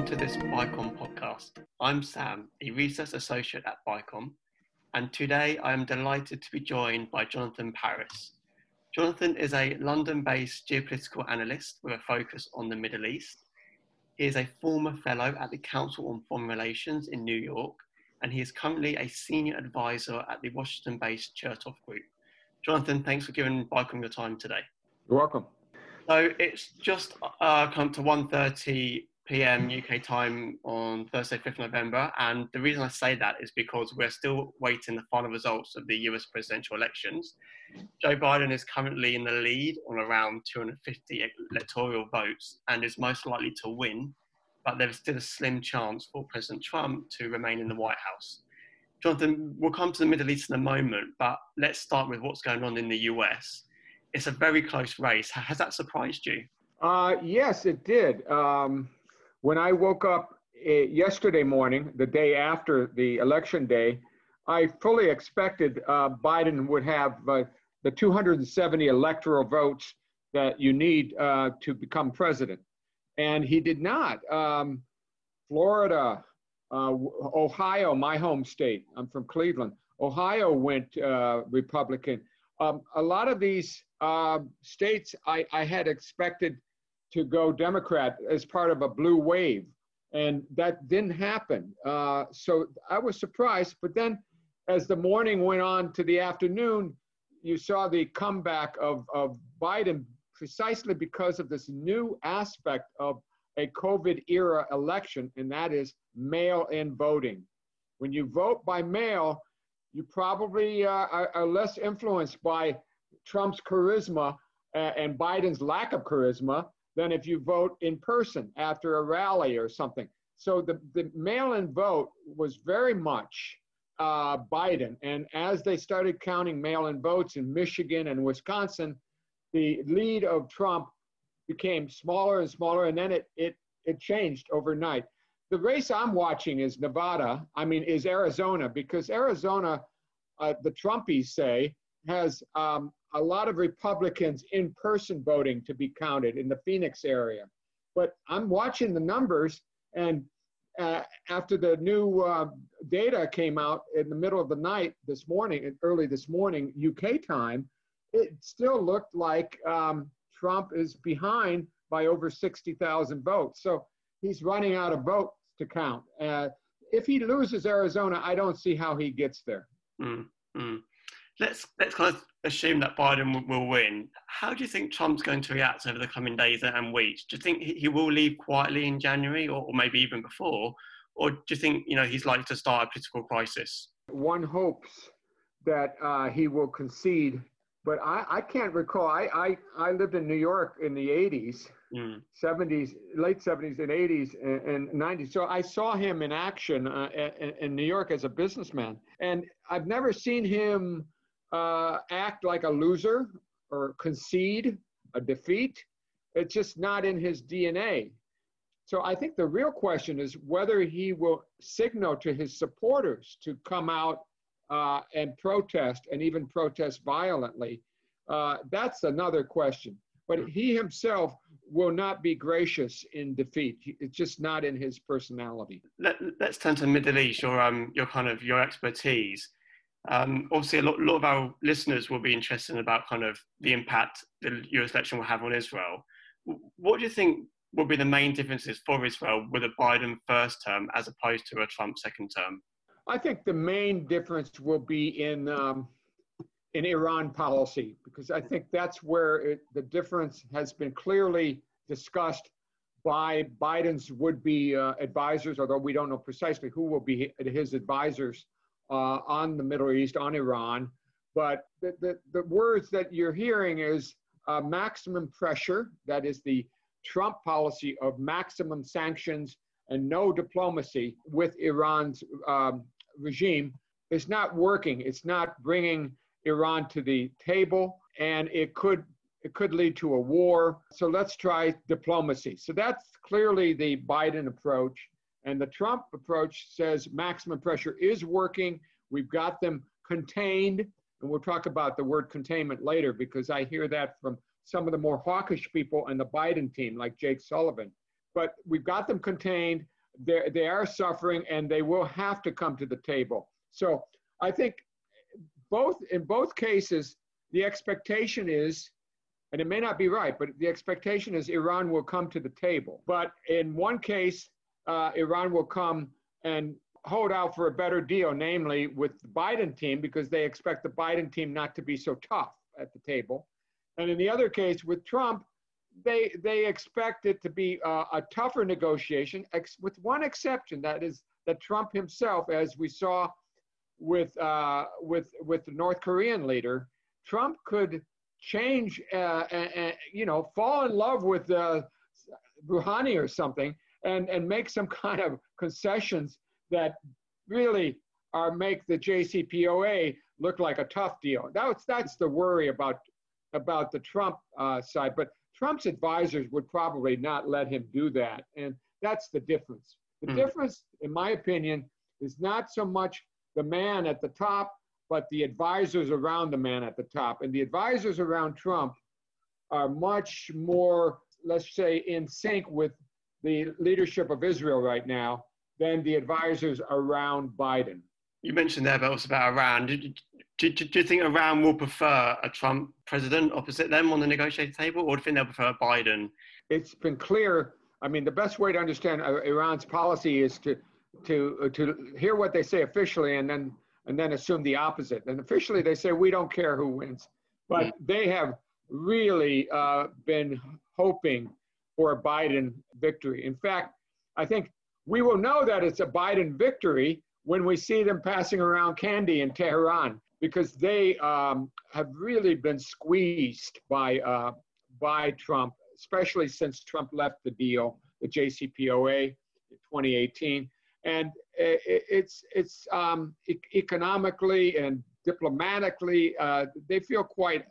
welcome to this BICOM podcast. I'm Sam, a research associate at BICOM, and today I am delighted to be joined by Jonathan Paris. Jonathan is a London based geopolitical analyst with a focus on the Middle East. He is a former fellow at the Council on Foreign Relations in New York, and he is currently a senior advisor at the Washington based Chertoff Group. Jonathan, thanks for giving BICOM your time today. You're welcome. So it's just uh, come to 1.30 p.m. UK time on Thursday, 5th November. And the reason I say that is because we're still waiting the final results of the US presidential elections. Joe Biden is currently in the lead on around 250 electoral votes and is most likely to win, but there's still a slim chance for President Trump to remain in the White House. Jonathan, we'll come to the Middle East in a moment, but let's start with what's going on in the US. It's a very close race. Has that surprised you? Uh, yes, it did. Um, when I woke up uh, yesterday morning, the day after the election day, I fully expected uh, Biden would have uh, the 270 electoral votes that you need uh, to become president. And he did not. Um, Florida, uh, Ohio, my home state, I'm from Cleveland, Ohio went uh, Republican. Um, a lot of these states I, I had expected to go Democrat as part of a blue wave. And that didn't happen. Uh, so I was surprised. But then as the morning went on to the afternoon, you saw the comeback of, of Biden precisely because of this new aspect of a COVID era election, and that is mail in voting. When you vote by mail, you probably uh, are, are, less influenced by Trump's charisma uh, and Biden's lack of charisma than if you vote in person after a rally or something. So the, the mail in vote was very much uh, Biden. And as they started counting mail in votes in Michigan and Wisconsin, the lead of Trump became smaller and smaller, and then it, it, it changed overnight. The race I'm watching is Nevada, I mean, is Arizona, because Arizona, uh, the Trumpies say, has um, a lot of Republicans in person voting to be counted in the Phoenix area. But I'm watching the numbers, and uh, after the new uh, data came out in the middle of the night this morning, early this morning, UK time, it still looked like um, Trump is behind by over 60,000 votes. So he's running out of votes to count. Uh, if he loses Arizona, I don't see how he gets there. Mm, mm let's let's kind of assume that Biden will win. How do you think Trump's going to react over the coming days and weeks? Do you think he will leave quietly in January, or, or maybe even before, or do you think you know he's likely to start a political crisis? One hopes that uh, he will concede, but I, I can't recall. I, I I lived in New York in the '80s. Mm. 70s, late 70s and 80s and, 90s. So I saw him in action uh, in, in New York as a businessman. And I've never seen him uh, act like a loser or concede a defeat. It's just not in his DNA. So I think the real question is whether he will signal to his supporters to come out uh, and protest and even protest violently. Uh, that's another question. But he himself will not be gracious in defeat. It's just not in his personality. Let, us turn to Middle East, your um, your kind of your expertise. Um, obviously, a lot, lot, of our listeners will be interested about kind of the impact the US election will have on Israel. What do you think will be the main differences for Israel with a Biden first term as opposed to a Trump second term? I think the main difference will be in um, in Iran policy because I think that's where it, the difference has been clearly discussed by Biden's would-be uh, advisors, although we don't know precisely who will be his advisors uh, on the Middle East, on Iran. But the, the, the words that you're hearing is uh, maximum pressure, that is the Trump policy of maximum sanctions and no diplomacy with Iran's um, regime is not working. It's not bringing Iran to the table, and it could it could lead to a war. So let's try diplomacy. So that's clearly the Biden approach. And the Trump approach says maximum pressure is working. We've got them contained. And we'll talk about the word containment later because I hear that from some of the more hawkish people in the Biden team, like Jake Sullivan. But we've got them contained. they are suffering and they will have to come to the table. So I think both in both cases, the expectation is, and it may not be right, but the expectation is Iran will come to the table. But in one case, uh, Iran will come and hold out for a better deal, namely with the Biden team, because they expect the Biden team not to be so tough at the table. And in the other case, with Trump, they they expect it to be uh, a tougher negotiation, ex- with one exception. That is that Trump himself, as we saw with uh, with with the North Korean leader, Trump could change, uh, and, you know, fall in love with uh, Rouhani or something, and and make some kind of concessions that really are make the JCPOA look like a tough deal. That's that's the worry about about the Trump uh, side, but Trump's advisors would probably not let him do that, and that's the difference. The mm. difference, in my opinion, is not so much the man at the top, but the advisors around the man at the top. And the advisors around Trump are much more, let's say, in sync with the leadership of Israel right now than the advisors around Biden. You mentioned there about about Iran. Do, do, do, you think Iran will prefer a Trump president opposite them on the negotiating table, or do you think they'll prefer Biden? It's been clear. I mean, the best way to understand Iran's policy is to to uh, to hear what they say officially and then and then assume the opposite. And officially, they say we don't care who wins, but yeah. they have really uh, been hoping for a Biden victory. In fact, I think we will know that it's a Biden victory when we see them passing around candy in Tehran because they um, have really been squeezed by uh, by Trump, especially since Trump left the deal, the JCPOA in 2018 and it's it's um, economically and diplomatically uh, they feel quite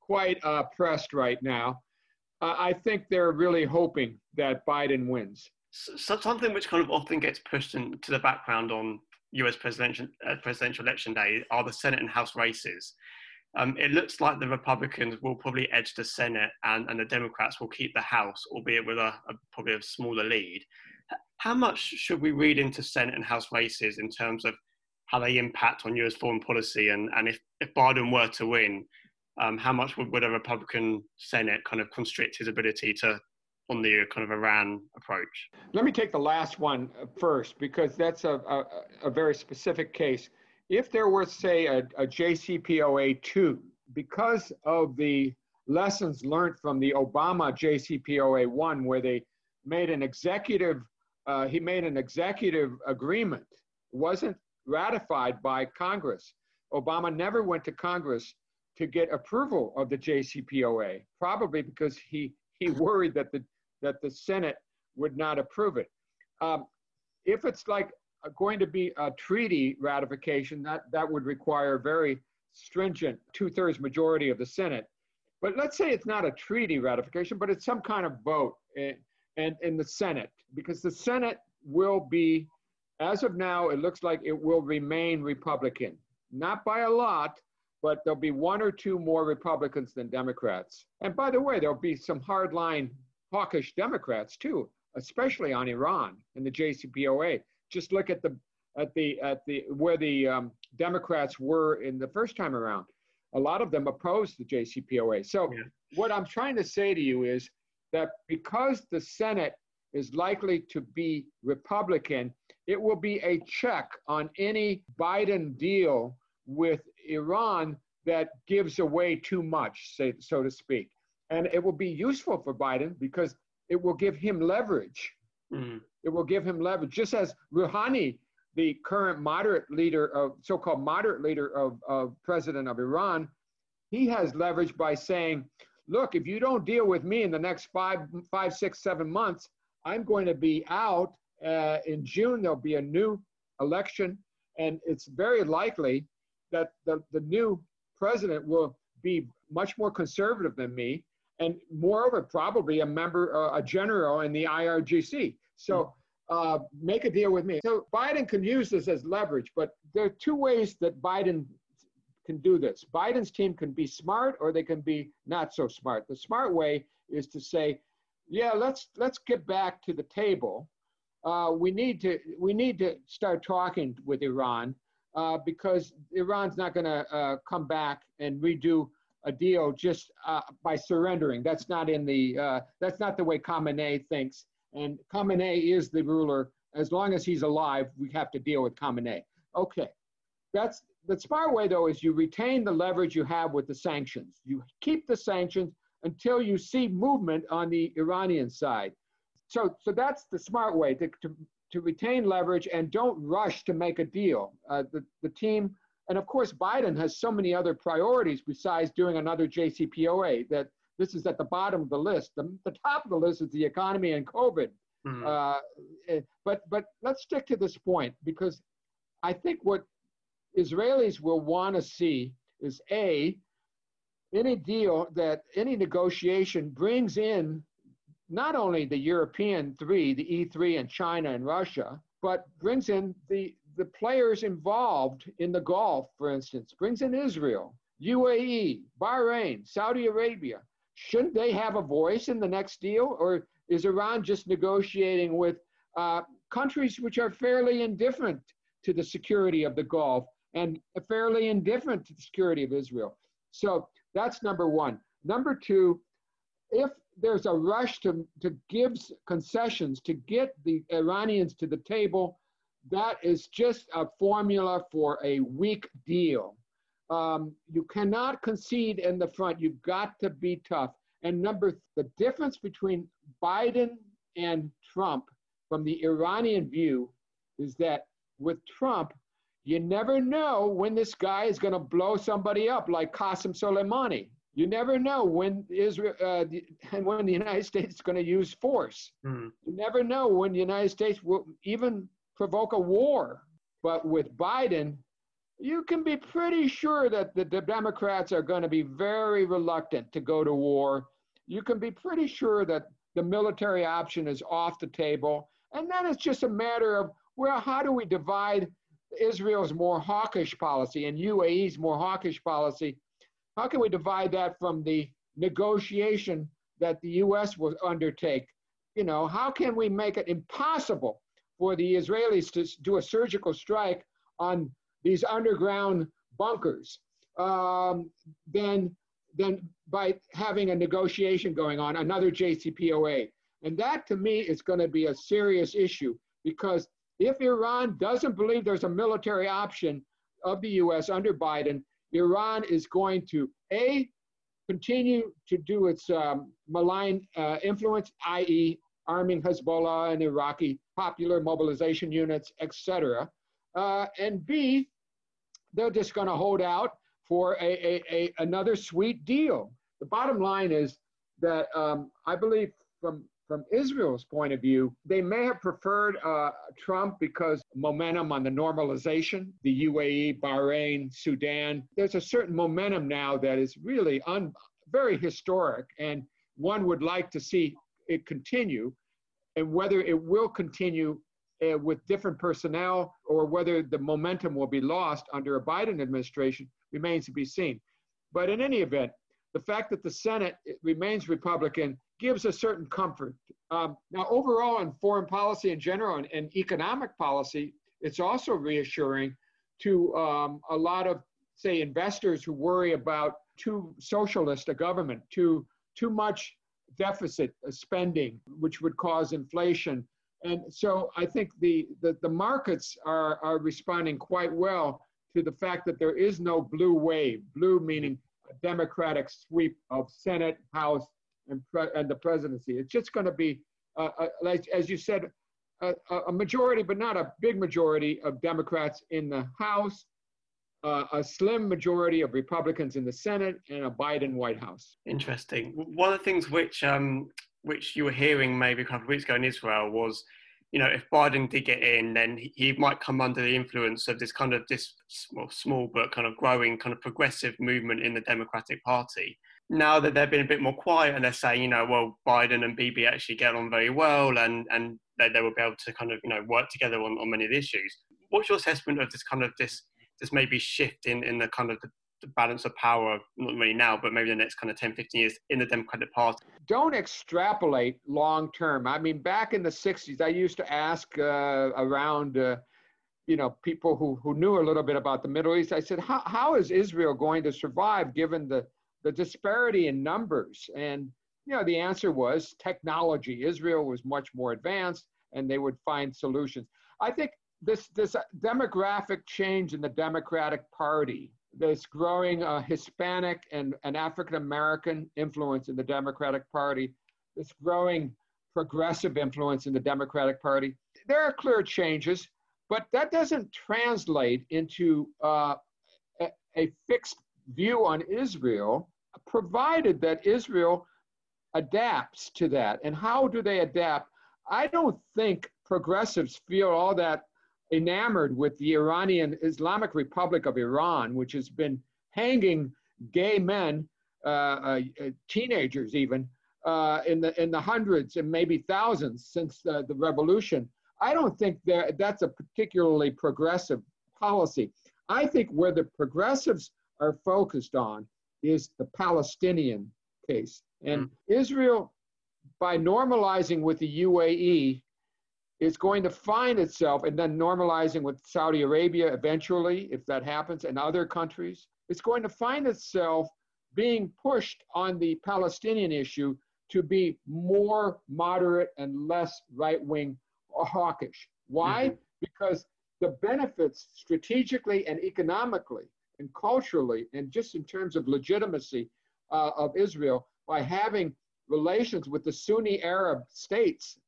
quite uh, pressed right now. I think they're really hoping that Biden wins. So something which kind of often gets pushed into the background on U.S. presidential uh, presidential election day are the Senate and House races. Um, it looks like the Republicans will probably edge the Senate and, and the Democrats will keep the House, albeit with a, a probably a smaller lead how much should we read into Senate and House races in terms of how they impact on US foreign policy? And, and if, if Biden were to win, um, how much would, would a Republican Senate kind of constrict his ability to on the kind of Iran approach? Let me take the last one uh, because that's a, a, a very specific case. If there were, say, a, a JCPOA 2, because of the lessons learned from the Obama JCPOA 1, where they made an executive uh, he made an executive agreement. Wasn't ratified by Congress. Obama never went to Congress to get approval of the JCPOA, probably because he, he worried that the, that the Senate would not approve it. Um, if it's like going to be a treaty ratification, that, that would require a very stringent two thirds majority of the Senate. But let's say it's not a treaty ratification, but it's some kind of vote. Eh, and in the Senate, because the Senate will be, as of now, it looks like it will remain Republican. Not by a lot, but there'll be one or two more Republicans than Democrats. And by the way, there'll be some hardline hawkish Democrats too, especially on Iran and the JCPOA. Just look at the at the at the where the um, Democrats were in the first time around. A lot of them opposed the JCPOA. So yeah. what I'm trying to say to you is that because the Senate is likely to be Republican, it will be a check on any Biden deal with Iran that gives away too much, say, so to speak. And it will be useful for Biden because it will give him leverage. Mm. It will give him leverage, just as Rouhani, the current moderate leader of so-called moderate leader of, of president of Iran, he has leverage by saying, look, if you don't deal with me in the next five, five, six, seven months, I'm going to be out. Uh, in June, there'll be a new election, and it's very likely that the, the new president will be much more conservative than me, and moreover, probably a member, uh, a general in the IRGC. So uh, make a deal with me. So Biden can use this as leverage, but there are two ways that Biden can do this. Biden's team can be smart or they can be not so smart. The smart way is to say, yeah, let's let's get back to the table uh, we need to we need to start talking with Iran uh, because Iran's not going to uh, come back and redo a deal just uh, by surrendering. That's not in the uh, that's not the way Khamenei thinks. And Khamenei is the ruler. As long as he's alive, we have to deal with Khamenei. Okay, that's the smart way though is you retain the leverage you have with the sanctions. You keep the sanctions until you see movement on the Iranian side. So, so that's the smart way to, to, to retain leverage and don't rush to make a deal. Uh, the, the team, and of course, Biden has so many other priorities besides doing another JCPOA that this is at the bottom of the list. The, the top of the list is the economy and COVID. Mm-hmm. Uh, eh, but, but let's stick to this point because I think what Israelis will want to see is A, any deal that any negotiation brings in not only the European three, the E3 and China and Russia, but brings in the, the players involved in the Gulf, for instance, brings in Israel, UAE, Bahrain, Saudi Arabia. Shouldn't they have a voice in the next deal? Or is Iran just negotiating with uh, countries which are fairly indifferent to the security of the Gulf and fairly indifferent to the security of Israel? So that's number one. Number two, if there's a rush to, to give concessions to get the Iranians to the table. That is just a formula for a weak deal. Um, you cannot concede in the front. You've got to be tough. And number, the difference between Biden and Trump from the Iranian view is that with Trump, you never know when this guy is going to blow somebody up like Qasem Soleimani. You never know when Israel uh, and when the United States is going to use force. Mm. You never know when the United States will even provoke a war. But with Biden, you can be pretty sure that the, the Democrats are going to be very reluctant to go to war. You can be pretty sure that the military option is off the table. And then it's just a matter of, well, how do we divide Israel's more hawkish policy and UAE's more hawkish policy how can we divide that from the negotiation that the U.S. will undertake? You know, how can we make it impossible for the Israelis to do a surgical strike on these underground bunkers? Um, then, then by having a negotiation going on, another JCPOA. And that to me is going to be a serious issue because if Iran doesn't believe there's a military option of the US under Biden, Iran is going to A, continue to do its um, malign uh, influence, i.e., arming Hezbollah and Iraqi popular mobilization units, etc. Uh, and B, they're just going to hold out for a, a, a, another sweet deal. The bottom line is that um, I believe from from Israel's point of view, they may have preferred uh, Trump because momentum on the normalization, the UAE, Bahrain, Sudan. There's a certain momentum now that is really un- very historic, and one would like to see it continue. And whether it will continue uh, with different personnel or whether the momentum will be lost under a Biden administration remains to be seen. But in any event, the fact that the Senate remains Republican gives a certain comfort. Um, now, overall, in foreign policy in general and, and, economic policy, it's also reassuring to um, a lot of, say, investors who worry about too socialist a government, too too much deficit spending, which would cause inflation. And so I think the, the, the markets are, are responding quite well to the fact that there is no blue wave, blue meaning a democratic sweep of Senate, House, and, pre- and the presidency. It's just going to be, uh, uh, like, as you said, a, a, majority, but not a big majority of Democrats in the House, uh, a slim majority of Republicans in the Senate, and a Biden White House. Interesting. One of the things which um, which you were hearing maybe a couple of weeks ago in Israel was, you know, if Biden did get in, then he might come under the influence of this kind of this well, small but kind of growing kind of progressive movement in the Democratic Party now that they've been a bit more quiet and they're saying, you know, well, Biden and Bibi actually get on very well and, and they, they will be able to kind of, you know, work together on, on many of the issues. What's your assessment of this kind of this, this maybe shift in, in the kind of the the balance of power, not really now, but maybe the next kind of 10, 15 years in the Democratic Party? Don't extrapolate long term. I mean, back in the 60s, I used to ask uh, around, uh, you know, people who, who knew a little bit about the Middle East. I said, how, how is Israel going to survive given the, the disparity in numbers? And, you know, the answer was technology. Israel was much more advanced and they would find solutions. I think this, this demographic change in the Democratic Party this growing uh, Hispanic and, and African American influence in the Democratic Party, this growing progressive influence in the Democratic Party. There are clear changes, but that doesn't translate into uh, a, a fixed view on Israel, provided that Israel adapts to that. And how do they adapt? I don't think progressives feel all that enamored with the Iranian Islamic Republic of Iran, which has been hanging gay men, uh, uh, teenagers even, uh, in the in the hundreds and maybe thousands since the, the revolution. I don't think that that's a particularly progressive policy. I think where the progressives are focused on is the Palestinian case. And mm. Israel, by normalizing with the UAE, is going to find itself, and then normalizing with Saudi Arabia eventually, if that happens, and other countries, it's going to find itself being pushed on the Palestinian issue to be more moderate and less right wing hawkish. Why? Mm-hmm. Because the benefits strategically and economically and culturally, and just in terms of legitimacy uh, of Israel, by having relations with the Sunni Arab states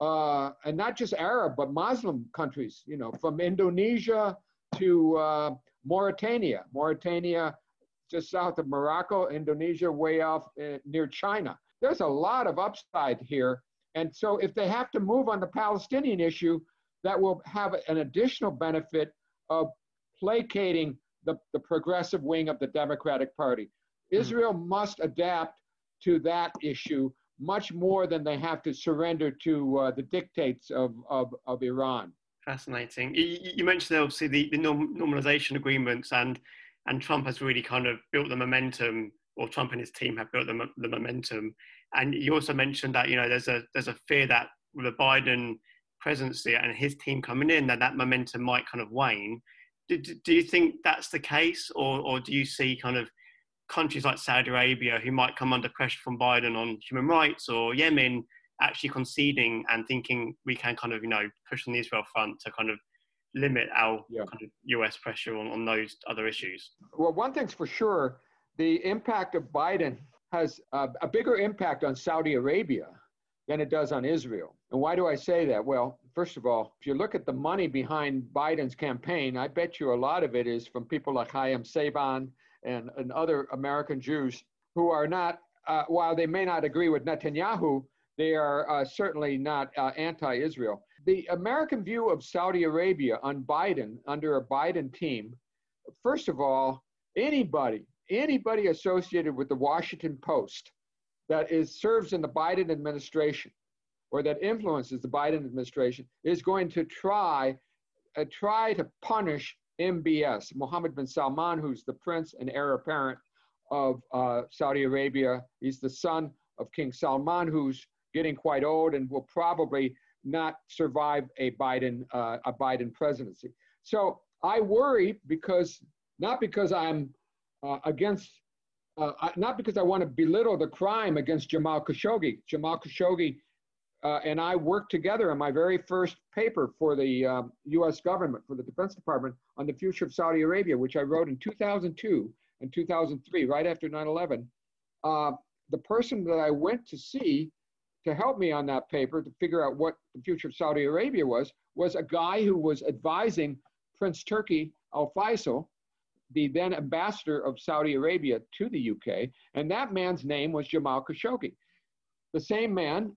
uh, and not just Arab, but Muslim countries, you know, from Indonesia to uh, Mauritania, Mauritania just south of Morocco, Indonesia way off uh, near China. There's a lot of upside here. And so if they have to move on the Palestinian issue, that will have an additional benefit of placating the, the progressive wing of the Democratic Party. Hmm. Israel must adapt to that issue much more than they have to surrender to uh, the dictates of, of, of Iran. Fascinating. You, you mentioned obviously the, the normalization agreements, and and Trump has really kind of built the momentum, or Trump and his team have built the, the momentum. And you also mentioned that you know there's a there's a fear that with the Biden presidency and his team coming in, that that momentum might kind of wane. Do, do you think that's the case, or or do you see kind of countries like Saudi Arabia, who might come under pressure from Biden on human rights, or Yemen actually conceding and thinking we can kind of, you know, push on the Israel front to kind of limit our yeah. kind of US pressure on, on those other issues? Well, one thing's for sure the impact of Biden has a, a bigger impact on Saudi Arabia than it does on Israel. And why do I say that? Well, first of all, if you look at the money behind Biden's campaign, I bet you a lot of it is from people like Haim Saban and, and other American Jews who are not, uh, while they may not agree with Netanyahu, they are uh, certainly not uh, anti Israel. The American view of Saudi Arabia on Biden, under a Biden team, first of all, anybody, anybody associated with the Washington Post that is serves in the Biden administration or that influences the Biden administration is going to try uh, try to punish MBS, Mohammed bin Salman, who's the prince and heir apparent of uh, Saudi Arabia. He's the son of King Salman, who's getting quite old and will probably not survive a Biden uh, a Biden presidency. So I worry because not because I'm uh, against, uh, not because I want to belittle the crime against Jamal Khashoggi. Jamal Khashoggi uh, and I worked together on my very first paper for the uh, um, US government, for the Defense Department, on the future of Saudi Arabia, which I wrote in 2002 and 2003, right after 9 11. Uh, the person that I went to see to help me on that paper to figure out what the future of Saudi Arabia was, was a guy who was advising Prince Turki Al Faisal, the then ambassador of Saudi Arabia to the UK, and that man's name was Jamal Khashoggi the same man,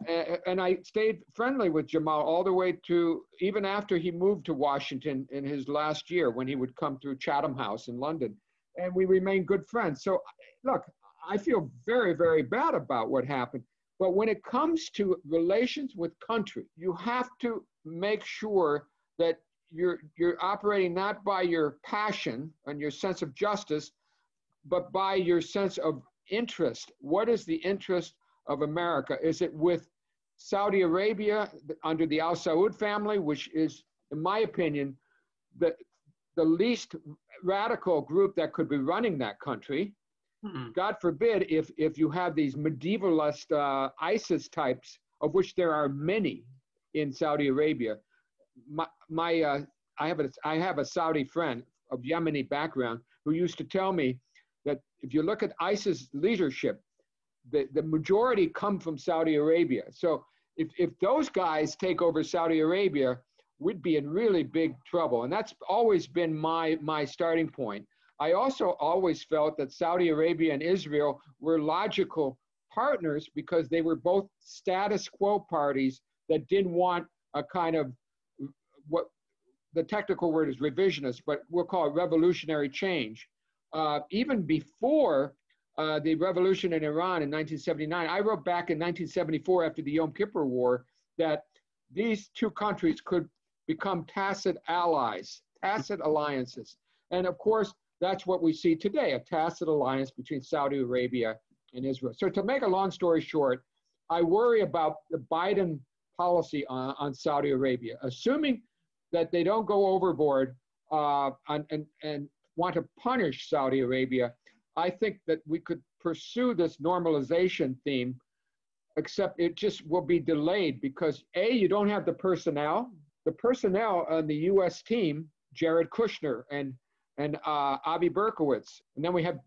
and I stayed friendly with Jamal all the way to even after he moved to Washington in his last year when he would come through Chatham House in London, and we remained good friends. So, look, I feel very, very bad about what happened. But when it comes to relations with country, you have to make sure that you're you're operating not by your passion and your sense of justice, but by your sense of interest. What is the interest of America? Is it with Saudi Arabia under the Al Saud family, which is, in my opinion, the, the least radical group that could be running that country? Mm-hmm. God forbid if, if you have these medievalist uh, ISIS types, of which there are many in Saudi Arabia. My, my uh, I, have a, I have a Saudi friend of Yemeni background who used to tell me that if you look at ISIS leadership, the, the majority come from Saudi Arabia. So if, if those guys take over Saudi Arabia, we'd be in really big trouble. And that's always been my, my starting point. I also always felt that Saudi Arabia and Israel were logical partners because they were both status quo parties that didn't want a kind of what the technical word is revisionist, but we'll call it revolutionary change. Uh, even before uh, the revolution in Iran in 1979, I wrote back in 1974 after the Yom Kippur War that these two countries could become tacit allies, tacit alliances. And of course, that's what we see today a tacit alliance between Saudi Arabia and Israel. So, to make a long story short, I worry about the Biden policy on, on Saudi Arabia, assuming that they don't go overboard uh, and, and, and want to punish Saudi Arabia. I think that we could pursue this normalization theme, except it just will be delayed because A, you don't have the personnel. The personnel on the US team, Jared Kushner and, and uh, Avi Berkowitz. And then we have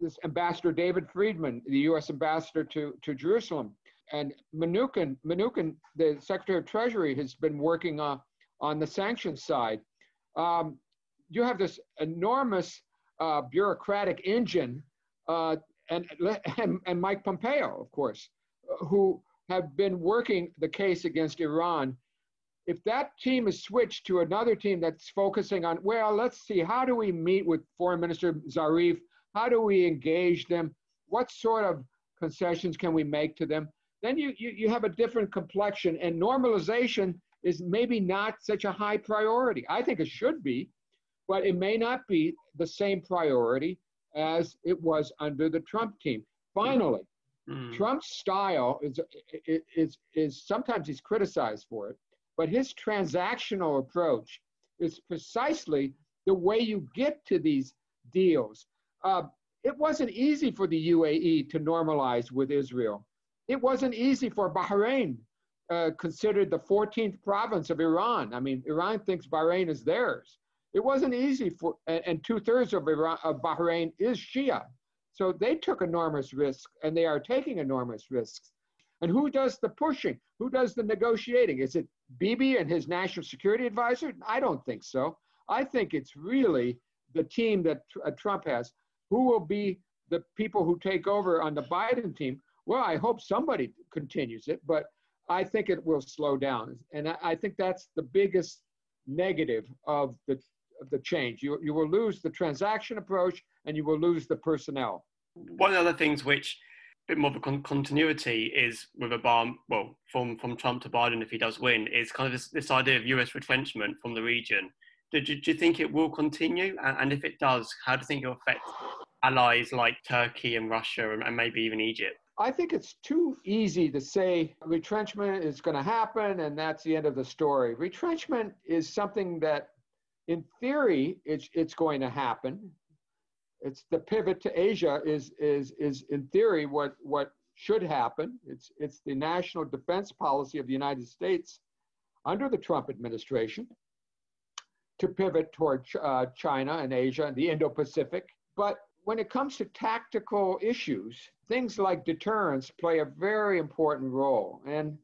this Ambassador David Friedman, the US ambassador to, to Jerusalem. And Mnuchin, Mnuchin, the Secretary of Treasury, has been working uh, on the sanctions side. Um, you have this enormous uh, bureaucratic engine, uh, and, and, and Mike Pompeo, of course, who have been working the case against Iran. If that team is switched to another team that's focusing on, well, let's see, how do we meet with Foreign Minister Zarif? How do we engage them? What sort of concessions can we make to them? Then you, you, you have a different complexion, and normalization is maybe not such a high priority. I think it should be, but it may not be the same priority as it was under the Trump team. Finally, mm. Trump's style is, is, is sometimes he's criticized for it, but his transactional approach is precisely the way you get to these deals. Uh, it wasn't easy for the UAE to normalize with Israel. It wasn't easy for Bahrain, uh, considered the 14th province of Iran. I mean, Iran thinks Bahrain is theirs. It wasn't easy for, and, two thirds of, Iran, of Bahrain is Shia. So they took enormous risks and they are taking enormous risks. And who does the pushing? Who does the negotiating? Is it Bibi and his national security advisor? I don't think so. I think it's really the team that uh, Trump has. Who will be the people who take over on the Biden team? Well, I hope somebody continues it, but I think it will slow down. And I, I think that's the biggest negative of the the change. You, you will lose the transaction approach and you will lose the personnel. One of the things which a bit more of a con- continuity is with Obama, well, from, from Trump to Biden, if he does win, is kind of this, this idea of US retrenchment from the region. Do, do, do you think it will continue? And, and, if it does, how do you think it will affect allies like Turkey and Russia and, and maybe even Egypt? I think it's too easy to say retrenchment is going to happen and that's the end of the story. Retrenchment is something that in theory, it's, it's going to happen. It's the pivot to Asia is, is, is in theory what, what should happen. It's, it's the national defense policy of the United States under the Trump administration to pivot toward uh, China and Asia and the Indo Pacific. But when it comes to tactical issues, things like deterrence play a very important role. And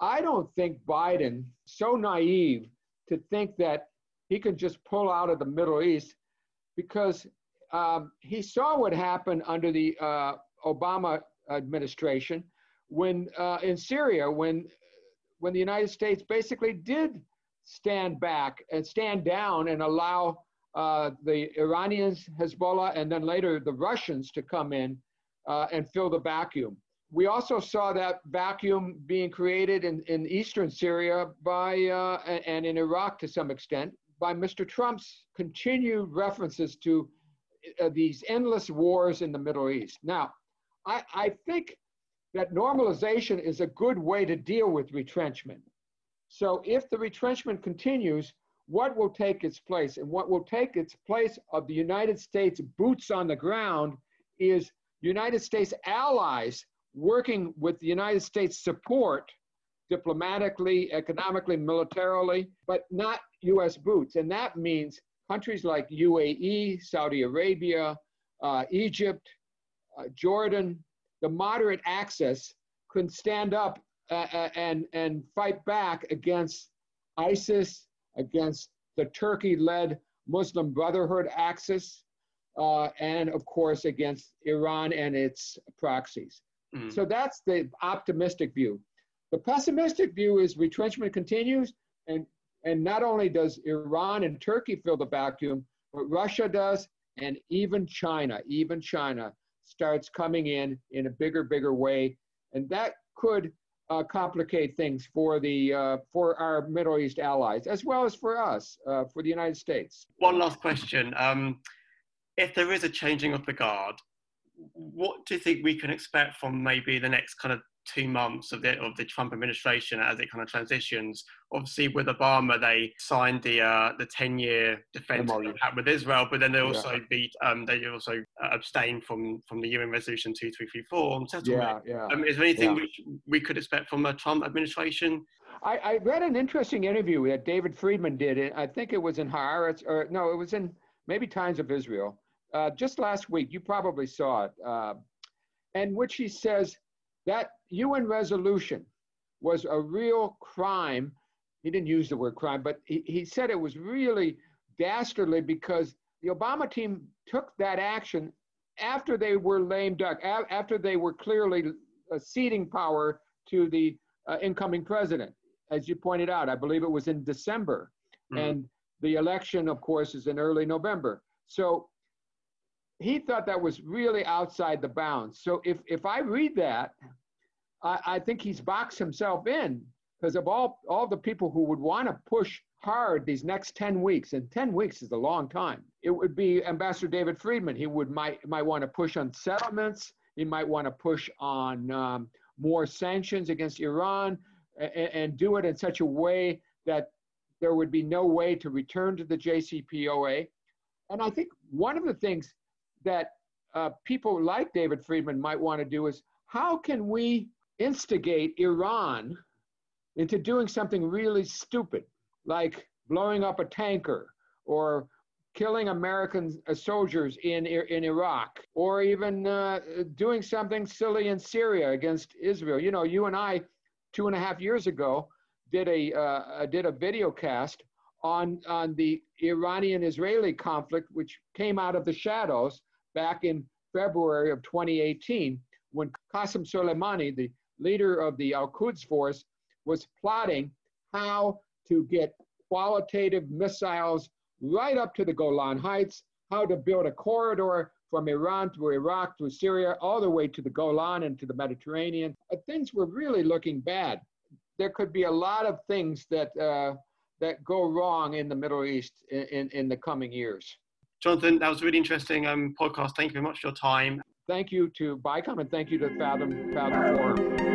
I don't think Biden so naive to think that he could just pull out of the Middle East because um, he saw what happened under the uh, Obama administration when uh, in Syria when when the United States basically did stand back and stand down and allow uh, the Iranians, Hezbollah, and then later the Russians to come in uh, and fill the vacuum. We also saw that vacuum being created in, in eastern Syria by uh, and in Iraq to some extent by Mr. Trump's continued references to uh, these endless wars in the Middle East. Now, I, I think that normalization is a good way to deal with retrenchment. So if the retrenchment continues, what will take its place? And what will take its place of the United States boots on the ground is United States allies working with the United States support diplomatically, economically, militarily, but not US boots. And that means countries like UAE, Saudi Arabia, uh, Egypt, uh, Jordan, the moderate axis can stand up uh, uh, and, and fight back against ISIS, against the Turkey led Muslim Brotherhood axis, uh, and of course against Iran and its proxies. Mm. So that's the optimistic view. The pessimistic view is retrenchment continues, and, and not only does Iran and Turkey fill the vacuum, but Russia does, and even China, even China starts coming in in a bigger, bigger way. And that could uh, complicate things for the uh, for our Middle East allies as well as for us, uh, for the United States. One last question: um, If there is a changing of the guard, what do you think we can expect from maybe the next kind of two months of the of the Trump administration as it kind of transitions. Obviously, with Obama, they signed the uh, the ten year defense pact with Israel, but then they also yeah. beat um, they also uh, abstained from from the UN resolution two three three four on settlement. Yeah, yeah. Um, is there anything yeah. which we could expect from a Trump administration? I, I read an interesting interview that David Friedman did. I think it was in Haaretz, or no, it was in maybe Times of Israel. Uh, just last week, you probably saw it, uh, and which he says that UN resolution was a real crime. He didn't use the word crime, but he, he said it was really dastardly because the Obama team took that action after they were lame duck, after they were clearly uh, ceding power to the uh, incoming president. As you pointed out, I believe it was in December. Mm-hmm. And the election, of course, is in early November. So he thought that was really outside the bounds. So if, if I read that, I, I think he's boxed himself in because of all, all the people who would want to push hard these next 10 weeks, and 10 weeks is a long time. It would be Ambassador David Friedman. He would might, might want to push on settlements. He might want to push on um, more sanctions against Iran and, and do it in such a way that there would be no way to return to the JCPOA. And I think one of the things that uh, people like David Friedman might want to do is how can we instigate Iran into doing something really stupid, like blowing up a tanker or killing American uh, soldiers in, in Iraq, or even uh, doing something silly in Syria against Israel. You know, you and I, two and a half years ago, did a, uh, did a video cast on, on the Iranian-Israeli conflict, which came out of the shadows back in February of 2018, when Qasem Soleimani, the leader of the Al Quds force, was plotting how to get qualitative missiles right up to the Golan Heights, how to build a corridor from Iran through Iraq through Syria, all the way to the Golan and to the Mediterranean. But things were really looking bad. There could be a lot of things that uh, that go wrong in the Middle East in, in, in the coming years. Jonathan, that was a really interesting um, podcast. Thank you very much for your time. Thank you to BICOM and thank you to Fathom, Fathom Forum.